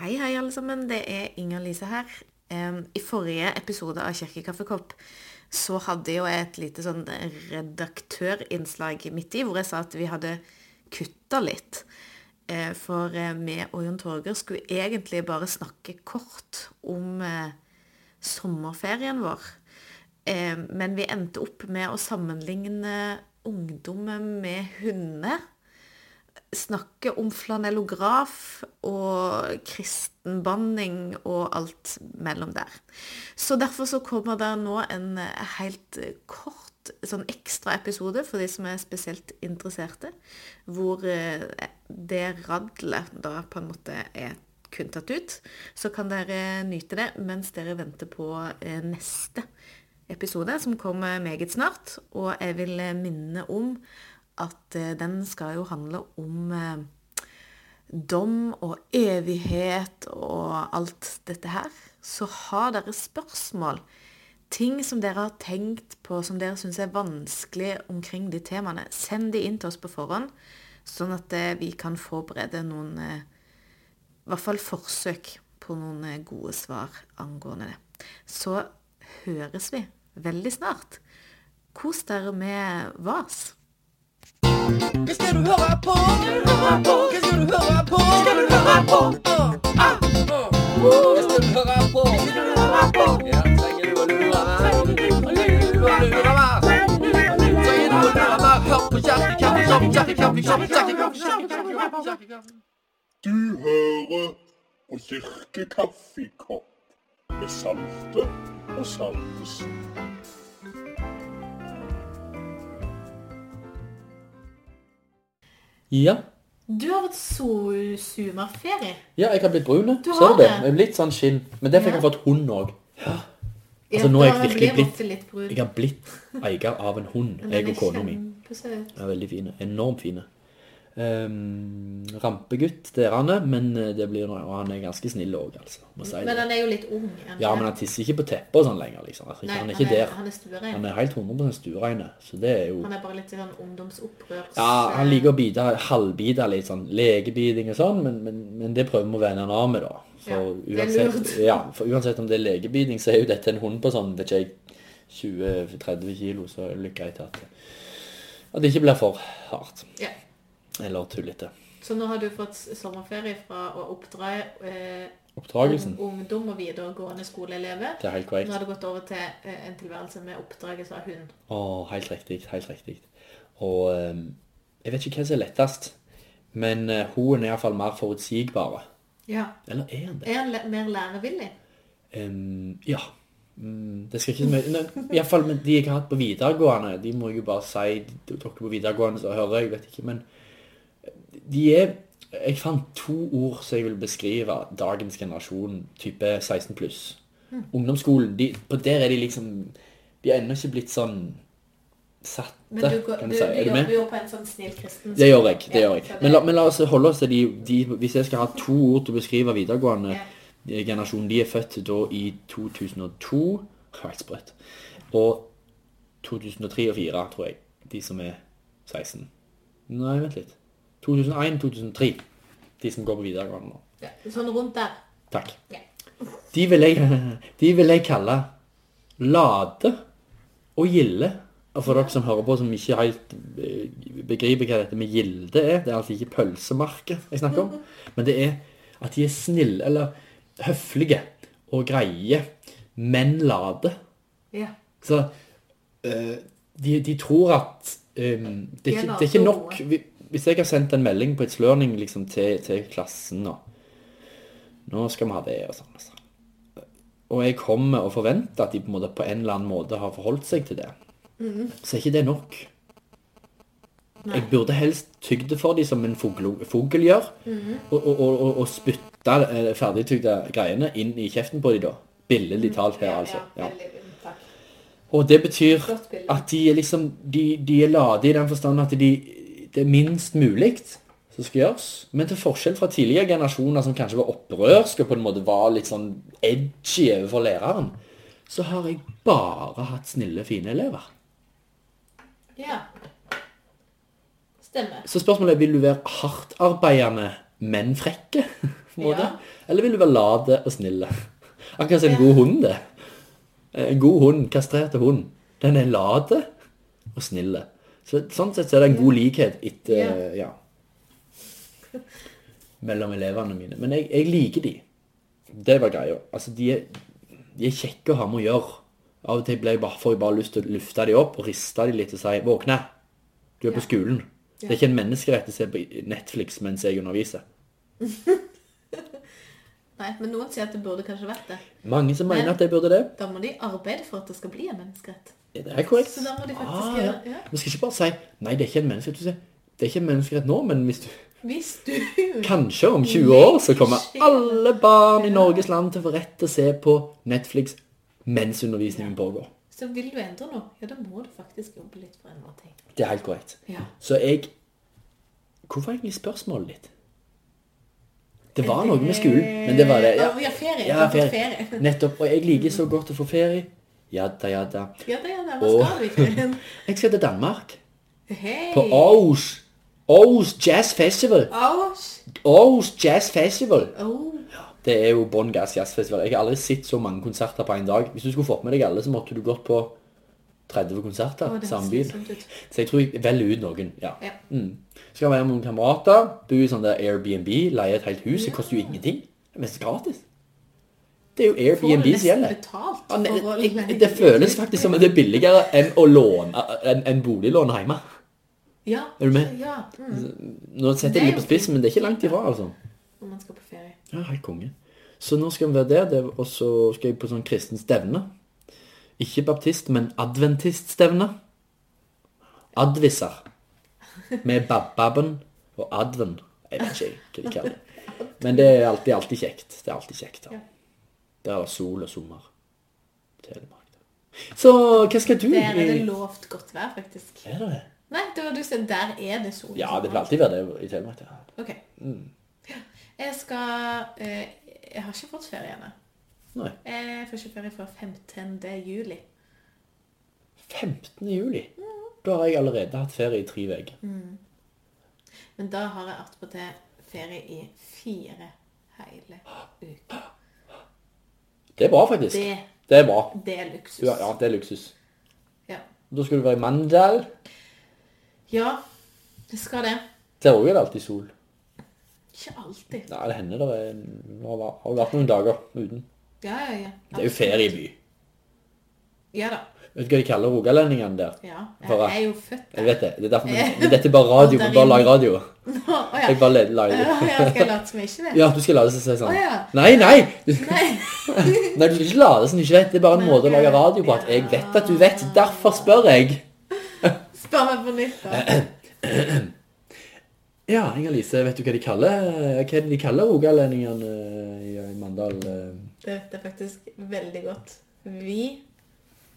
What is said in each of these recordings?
Hei, hei, alle sammen. Det er Inger Lise her. I forrige episode av Kirkekaffekopp så hadde jeg et lite sånn redaktørinnslag midt i, hvor jeg sa at vi hadde kutta litt. Eh, For eh, vi og Jon Torger skulle egentlig bare snakke kort om eh, sommerferien vår. Eh, Men vi endte opp med å sammenligne ungdommen med hunder snakke om flanellograf og kristenbanning og alt mellom der. Så derfor så kommer det nå en eh, helt kort sånn ekstra episode for de som er spesielt interesserte, hvor eh, det radlet da på en måte er kun tatt ut. Så kan dere nyte det mens dere venter på eh, neste episode, som kommer meget snart. Og jeg vil minne om at eh, den skal jo handle om eh, dom og evighet og alt dette her. Så har dere spørsmål, ting som dere har tenkt på, som dere syns er vanskelig omkring de temaene, send de inn til oss på forhånd, sånn at eh, vi kan forberede noen I hvert fall forsøk på noen gode svar angående det. Så høres vi veldig snart. Kos dere med VAS. Du hører på Kirkekaffekopp med Salte og Saltesen. Ja. Du har hatt so sommerferie. ja, jeg har blitt brun. Du Ser har du det? det. Er sånn skinn. Men derfor har jeg Ja. fått hund òg. Altså, Ja, nå er jeg virkelig blitt litt brun. Jeg har blitt eier av en hund, jeg og er kona mi. Ja, veldig fine. Enormt fine. Um, rampegutt, det er men eh, det blir noe, og han er ganske snill òg, altså. Si Men han er jo litt ung. Ja, men han tisser ikke på teppet og sånn lenger, liksom. Altså, Nei, han er ikke han er, der. Han er stuerein. Han er helt 100 stuerein, så det er jo Han er bare litt sånn ungdomsopprørs... Ja, han liker å bite, halvbite litt sånn legebiting og sånn, men, men, men det prøver vi å vende han av med, da. For, Ja, det uansett, ja, for uansett om det er legebiting, så er jo dette en hund på sånn, vet ikke jeg, 20-30 kilo, så er det greit at, at det ikke blir for hardt. Ja. Eller tullete. Så nå har du fått sommerferie fra å oppdra eh, Oppdragelsen, ungdom og videregående skoleelever. det er helt Nå har du gått over til eh, en tilværelse med oppdragelse av hund. Å, helt riktig, helt riktig. Og eh, jeg vet ikke hva som er lettest, men eh, hun er i hvert fall mer forutsigbare. Ja. Eller er han det? Er han mer lærevillig? Um, ja. Mm, det skal ikke så mye Iallfall de jeg har hatt på videregående, de må jeg jo bare si de- Dere på videregående så hører jeg, vet ikke, men de er Jeg fant to ord som jeg vil beskrive dagens generasjon, type 16 pluss. Ungdomsskolen, de, på der er de liksom De er ennå ikke blitt sånn satte, Men du, går, kan du, du si. Er du med? jobber jo på en sånn snill kristen Det gjør jeg. det Ja, gjør jeg. Men la, men la oss holde oss til de, de Hvis jeg skal ha to ord til å beskrive videregående Ja. generasjon, de er født da i 2002 Helt sprøtt. Og 2003 og 2004, tror jeg. De som er 16. Nei, vent litt. 2001-2003. De som går på videregående nå. Ja, sånn rundt der. Takk. Ja. De vil jeg, de vil jeg kalle Lade og Gilde. Og for dere som hører på som ikke helt eh, begriper hva dette med gilde er, det er altså ikke pølsemarked jeg snakker om, men det er at de er snille, eller høflige og greie, men lade. Ja. Så uh, de, de tror at um, det, er ikke, det er ikke nok Hvis jeg har sendt en melding på et learning liksom, til, til klassen nå Nå skal vi ha det og sånn. og sånn. Og jeg kommer og forventer at de på en, måte, på en eller annen måte har forholdt seg til det. Så er ikke det nok. Jeg burde helst tygd det for dem som en fugl, gjør, og, og, og, og, og spytta eh, ferdigtygde greiene inn i kjeften på dem da. Billedlig talt her, altså. Ja, Ja. Og det betyr at de er liksom De, de er lade i den forstand at de, det minst mulig som skal gjøres. Men til forskjell fra tidligere generasjoner som kanskje var opprørske og på en måte var litt sånn edgy overfor læreren, så har jeg bare hatt snille, fine elever. Ja. Stemmer. Så spørsmålet er vil du være hardtarbeidende, men frekke? Ja. Eller vil du være late og snille? Akkurat som en god hund, det. En god hund, kastrerte hund, den er late og snille. Så, sånn sett så er det en god likhet etter, ja. Mellom elevene mine. Men jeg, jeg liker de. Det var greia. Altså, de er, de er kjekke å ha med å gjøre. Av og til ble jeg bare, får jeg bare lyst til å lufte de opp og riste de litt og si, våkne, du er på skolen. Det er ikke en menneskerett å se på Netflix mens jeg underviser. Nei, men noen sier at det burde kanskje vært det. Mange som mener at det burde det. Da må de arbeide for at det skal bli en menneskerett. Det er korrekt. Så da må de faktisk ah, gjøre- ja. ja. Vi skal ikke bare si, nei, det er ikke en menneskerett. Det er ikke en menneskerett nå, men hvis du... Hvis du Kanskje om 20 år så kommer alle barn i Norges land til å få rett til å se på Netflix mens undervisningen pågår. Så vil du endre noe, ja, da må du faktisk jobbe litt for å endre ting. Det er helt korrekt. Ja. Så jeg Hvorfor egentlig spørsmålet ditt? Det var noe med skolen, men det var det. Ja, ja, ferie. Ja, ferie. Nettopp. Og jeg liker så godt å få ferie. Ja da, ja da. Ja, det er det. Hva Og- skal du i ferien? Jeg skal til Danmark. Hey. På Aarhus. Aarhus Jazz Festival. Aarhus. Aarhus Jazz Festival. Oh. Det er jo bånn gass jazzfestival. Jeg har aldri sett så mange konserter på en dag. Hvis du skulle fått med deg alle, så måtte du gått på 30 konserter Oh, samme. Så jeg tror jeg velger ut noen. Ja. Ja. Mm. Skal være med noen kamerater, bo i sånn der Airbnb, leie et helt hus. Det koster jo ingenting. Det er mest gratis. Det er jo Airbnb som gjelder. Det, leie det føles faktisk som det er billigere enn å låne enn en boliglån hjemme. Ja. Er du med? Ja. Mm. Nå setter jeg det litt på spissen, men det er ikke langt ifra, altså. Når man skal på ferie. Ja, helt konge. Så nå skal vi være der, det- og så skal jeg på sånn kristen stevne. Ikke baptist, men adventiststevne. Advisser. Med babbaben og adven. Jeg vet ikke hva de kaller det. Men det er alltid, alltid kjekt. Det er alltid kjekt. Ja. Der er sol og sommer. Telemark. Så hva skal du Der er det lovt godt vær, faktisk. Er det det? Nei, det var du som der er det sol. Ja, det vil alltid være det i Telemark. Ja. Ok. Jeg skal eh, Jeg har ikke fått ferie ennå. Nei. Jeg får ikke ferie før 15. juli. 15. juli. Da har jeg allerede hatt ferie i tre uker. Men da har jeg attpåtil ferie i fire hele uker. Det er bra, faktisk. Det, Det er bra. det er luksus. Ja, ja, det er luksus. Ja. Da skal du være i Mandal. Ja, det skal det. Der òg er det alltid sol. Ikke alltid. Nei, det hender det er har vært noen dager uten. Ja, ja, ja. Det er jo ferieby. Ja da. Vet du hva de kaller rogalendingene der? Ja. For- Jeg er jo født Jeg vet det. det er derfor, men dette er bare radio. Vi bare lager radio. Å ja. Jeg bare la- lager det. jeg skal late som jeg ikke vet. Ja, du skal lade som sånn. Å, ja. Nei, nei! Du, Nei. nei, du skal ikke lade som du ikke vet. Det er bare en måte å lage radio på. At jeg vet at du vet. Derfor spør jeg. Spør meg på nytt, da. Ja, Inger-Lise, vet du hva de kaller Hva de kaller rogalendingene i i Mandal? eh? Det vet jeg faktisk veldig godt. Vi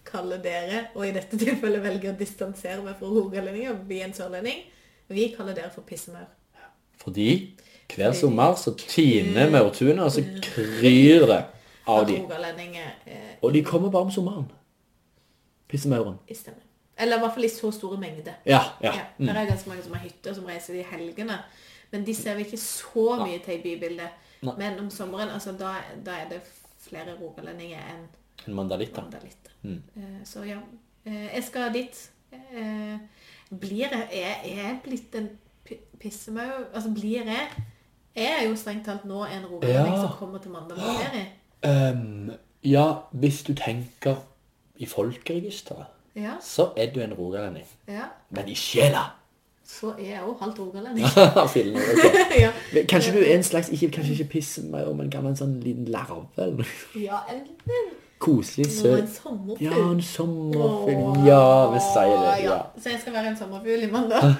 kaller dere, og i dette tilfellet velger å distansere meg fra rogalendinger, og bli en sørlending, vi kaller dere for pissemaur. Fordi hver sommer så tiner maurtunet, og så kryr det av de. eh, Og de kommer bare om sommeren. Pissemauren. i stemme. Eller i hvert fall i så store mengder. Ja, ja. Ja, Mm. det er ganske mange som har hytter som reiser i helgene. Men de ser vi ikke så mye til i bybildet. Men om sommeren, altså da, da er det flere rogalendinger enn En mandalitt, da. Mm. Eh, Så ja, eh, jeg skal dit. Eh, Blir jeg Er jeg blitt en pi- pissemaur? Altså, blir jeg Jeg er jo strengt talt nå en rogalending Ja. som kommer til Mandal på ferie. Ehm, ja, hvis du tenker i folkeregisteret, Ja, så er du en rogalending. ja. Men i sjela! Så er jeg òg halvt rogalending. okay. ja. Kanskje du er en slags, ikke, kanskje ikke pissemaur, men kan være en sånn liten larve ja, en Koselig søt. en sommerfugl. Ja, en sommerfugl. Ja, vi sier det. ja. Så jeg skal være en sommerfugl i Mandal.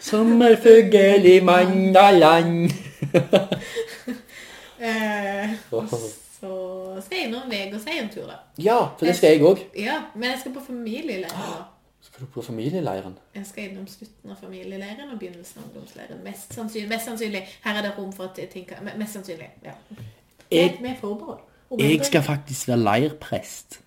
Sommerfugl i Mandaland. Eh, så skal jeg innom Veg og si en tur, da. Ja, for det skal jeg òg. Ja, men jeg skal på familieleir. Skal du på familieleiren? Jeg skal innom slutten av familieleiren og begynnelsen av ungdomsleiren. Mest sannsynlig. Mest sannsynlig. Her er det rom for at ting kan Mest sannsynlig, ja. Jeg, med forbehold. Jeg skal faktisk være leirprest.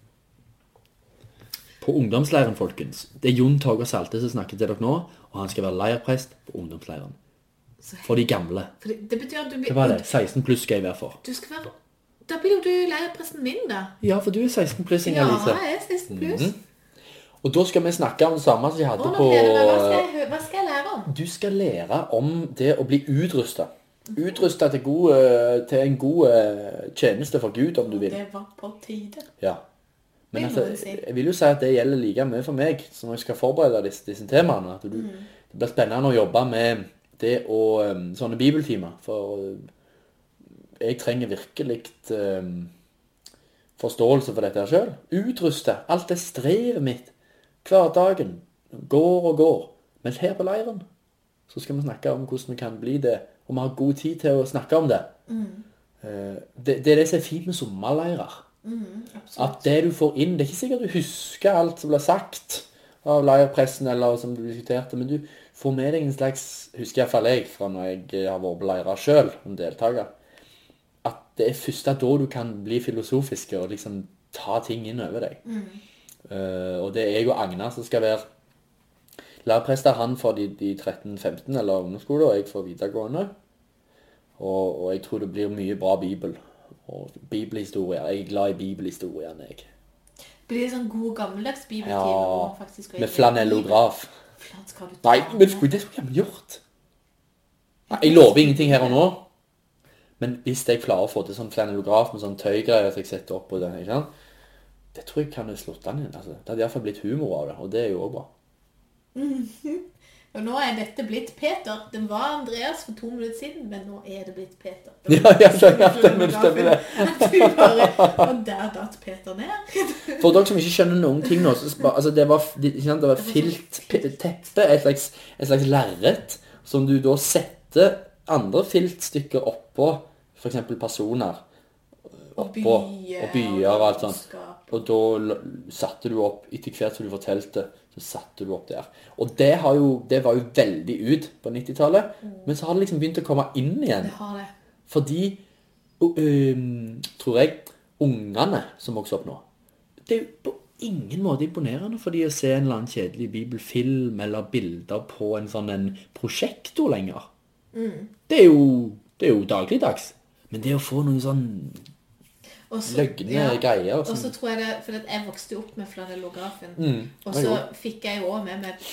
På ungdomsleiren, folkens. Det er Jon Torgeir Salte som snakker til dere nå, og han skal være leirprest på ungdomsleiren. For de gamle. For det, det betyr at du blir Hva var det? 16 pluss skal jeg være for. Du skal være Da blir jo du leirpresten min, da. Ja, for du er 16 pluss, Ja, Inger Lise. jeg er 16 pluss. Og da skal vi snakke om det samme som vi hadde Å, på. Hva skal, jeg, hva skal jeg lære om? Du skal lære om det å bli utrusta. Utrusta til, eh, til en god eh, tjeneste for Gud, om du vil. Det var på tide. Ja. Men altså, jeg vil jo si at det gjelder like mye for meg når jeg skal forberede disse, disse temaene. At du, Mm. Det blir spennende å jobbe med det og um, sånne bibeltimer. For uh, jeg trenger virkelig um, forståelse for dette sjøl. Utruste. Alt det strevet mitt. Hverdagen. Går og går. Men her på leiren så skal vi snakke om hvordan vi kan bli det. Og vi har god tid til å snakke om det. Mm. det, det er det som er fint med sommerleirer. At det du får inn Det er ikke sikkert du husker alt som ble sagt av leirpressen, eller som du diskuterte, men du får med deg en slags Husker iallfall jeg fra når jeg eh, har vært på leirer sjøl, som deltaker. At det er først da du kan bli filosofisk og liksom ta ting inn over deg. Eh, og det er jeg og Agnar som skal være lærprester. Han for de, de 13-15 eller ungdomsskole, og jeg for videregående. Og, og jeg tror det blir mye bra bibel. Og bibelhistorier. Jeg er glad i bibelhistoriene, jeg. Blir det sånn god gammeldags bibeltime? Ja, inn med flanellograf. Nei, men skulle det skulle jeg gjort. Nei, jeg lover ingenting her og nå. Men hvis jeg klarer å få til sånn flanellograf med sånn tøygreier som jeg setter opp på den, ikke sant? Det tror jeg kan slått den igjen. Altså. Det hadde iallfall blitt humor av det, og det er jo òg bra. Og nå er dette blitt Peter. Den var Andreas for to minutter siden, men nå er det blitt Peter. Ja, ja, så- ja, stemmer, stemmer det. Bare, og der datt Peter ned. For dere som ikke skjønner noen ting nå, altså det var, det, det var filt, pe- teppe, et slags, et slags lerret, som du da setter andre filtstykker oppå, eksempel personer, oppå, og byer og alt sånt. Og da satte du opp, etter hvert som du fortalte, så satte du opp der. Og det, har jo, det var jo veldig ut på 90-tallet, men så har det liksom begynt å komme inn igjen. Det har det. Fordi, øhm, tror jeg, ungene som vokser opp nå, det er jo på ingen måte imponerende for de å se en eller annen kjedelig bibelfilm eller bilder på en sånn en prosjektor lenger. Det, er jo, det er jo dagligdags. Men det å få noen sånn Løgne ja. greier Og så tror jeg det, for jeg vokste jo opp med flanellografen. Mm, og så fikk jeg jo også med meg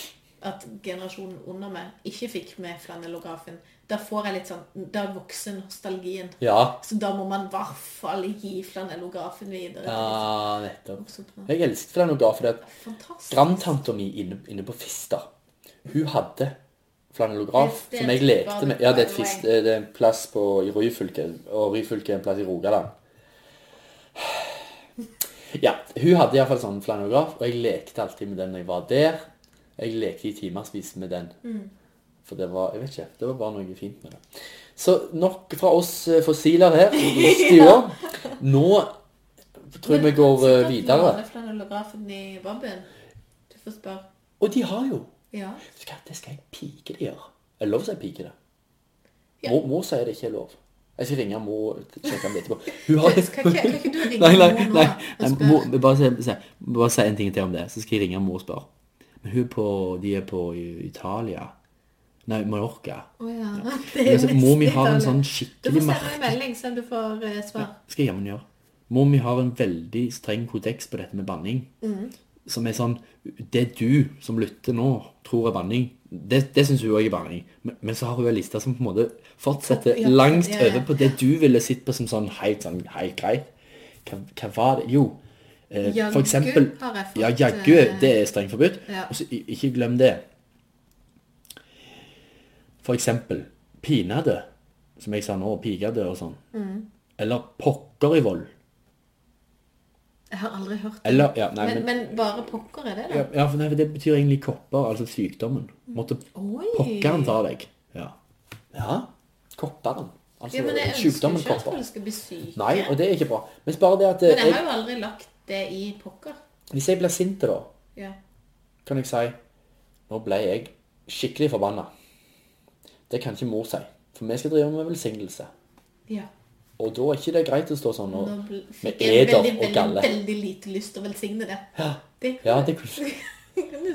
at generasjonen under meg ikke fikk med flanellografen. Da får jeg litt sånn, da vokser nostalgien. Ja, Så da må man i hvert fall gi flanellografen videre. ja, nettopp. Jeg elsket flanellografen. Fantastisk. grandtanta mi inne, inne på Fista, hun hadde flanellograf som jeg lekte med. Ja, det er, et fist, det er en plass på, i Ryfylke, og Ryfylke er en plass i Rogaland. Ja, hun hadde i hvert fall sånn flanograf, og jeg lekte alltid med den når jeg var der. Jeg lekte i timersvis med den. For det var, jeg vet ikke, det var bare noe fint med det. Så nok fra oss eh, fossiler her ja. Nå tror jeg vi går eh, videre. låne flanellografen i Babben. Du får spørre. Og de har jo Ja. Det skal jeg pike de gjøre. Er det lov å si pike det? Ja. Mor, mor sier det ikke er lov. Jeg skal ringe mor og sjekke om det etterpå. Hun har... Ikke, kan ikke du ringe Nei, nei, mor nå nei, mor, bare, si, bare si en ting til om det, så skal jeg ringe mor og spørre. Men hun på, de er på Italia. Nei, Mallorca. Oh, ja. Altså, mor mi har en sånn skikkelig merke... Du får sende en melding, så du får uh, svar. skal jeg jammen gjøre. Mor mi har en veldig streng kodeks på dette med banning. Mm. Som er sånn Det du som lytter nå, tror er banning, det, det syns hun òg er banning. Men, men så har hun en liste som på en måte fortsetter Ja, langt ja, ja. over på det du ville sett på som sånn helt, sånn, helt greit. Hva, hva var det? Jo. Eh, Jaggu for eksempel har jeg fått, Ja, jaggu. eh, Det er strengt forbudt. Og så ikke glem det. For eksempel pinadø, som jeg sa nå, pigadø og sånn. Mm. Eller pokker i vold. Jeg har aldri hørt det. Eller, ja, nei, men, men, men bare pokker er det, da? ja, for nei, det betyr egentlig kopper, altså sykdommen. Måtte Oi! pokkeren ta deg. Ja. ja, kopperen. Altså Ja, men jeg ønsker sykdommen ikke at kopper. folk skal bli syke. Nei, og det er ikke bra. Men bare det at Men eh, jeg jeg, har jo aldri lagt det i pokker. Hvis jeg blir sint da, Ja. kan jeg si Nå ble jeg skikkelig forbanna. Det kan ikke mor si. For vi skal drive med velsignelse. ja. Og da er ikke det greit å stå sånn og med eder veldig, og veldig, galle. veldig lite lyst til å velsigne det. Ja, Det, ja det kunne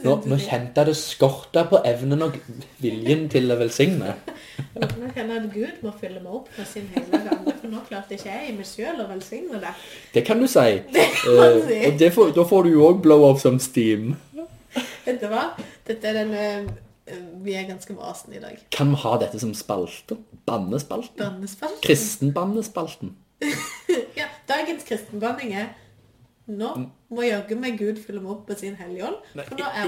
Nå, nå kjente jeg det skorta på evnen og viljen til å velsigne. Nå kjenner jeg at Gud må fylle meg opp med sin hellige ande, for nå klarte ikke jeg i meg selv å velsigne det. Det kan du si. Det kan du Eh, si. og det får, da får du jo òg blow off som steam. Vet du hva? Dette er den eh, Vi er ganske vasen i dag. Kan vi ha dette som spalte? Bannespalten? Bannespalten. Kristenbannespalten? Ja, dagens kristenbanning er Nå må jaggu meg Gud fylle meg opp med sin hellige ånd.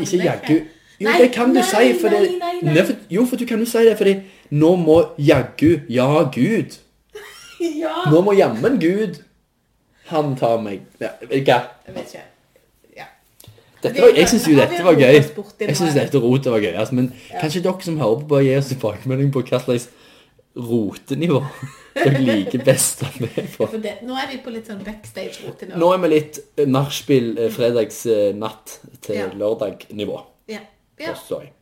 Ikke jaggu. Jo, Nei, det kan du nei, si, for det nei, nei, nei. For, Jo, for du kan jo si det, fordi nå må jaggu Ja, Gud. Ja! Nå må jammen Gud Han tar meg ja, hva? Jeg vet ikke. Ja. Dette var, jeg syns jo dette var gøy. Jeg syns dette rotet var gøy. Altså, men kanskje dere som hører på, bare gir oss tilbakemelding på hva slags rotenivå dere liker best å være på. Det, nå er vi på litt sånn backstage-rotenivå. Nå er vi litt eh, nachspiel eh, fredagsnatt til Ja. lørdag-nivå. Ja. ja.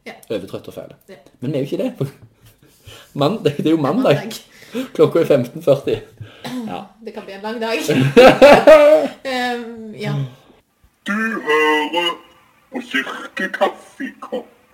Ja. Overtrøtt og fæl. Ja. Men vi er jo ikke det. Mandag, det er jo mandag. Klokka er 15.40. Ja. Det kan bli en lang dag. um, ja. Du hører på Kirkekaffekopp.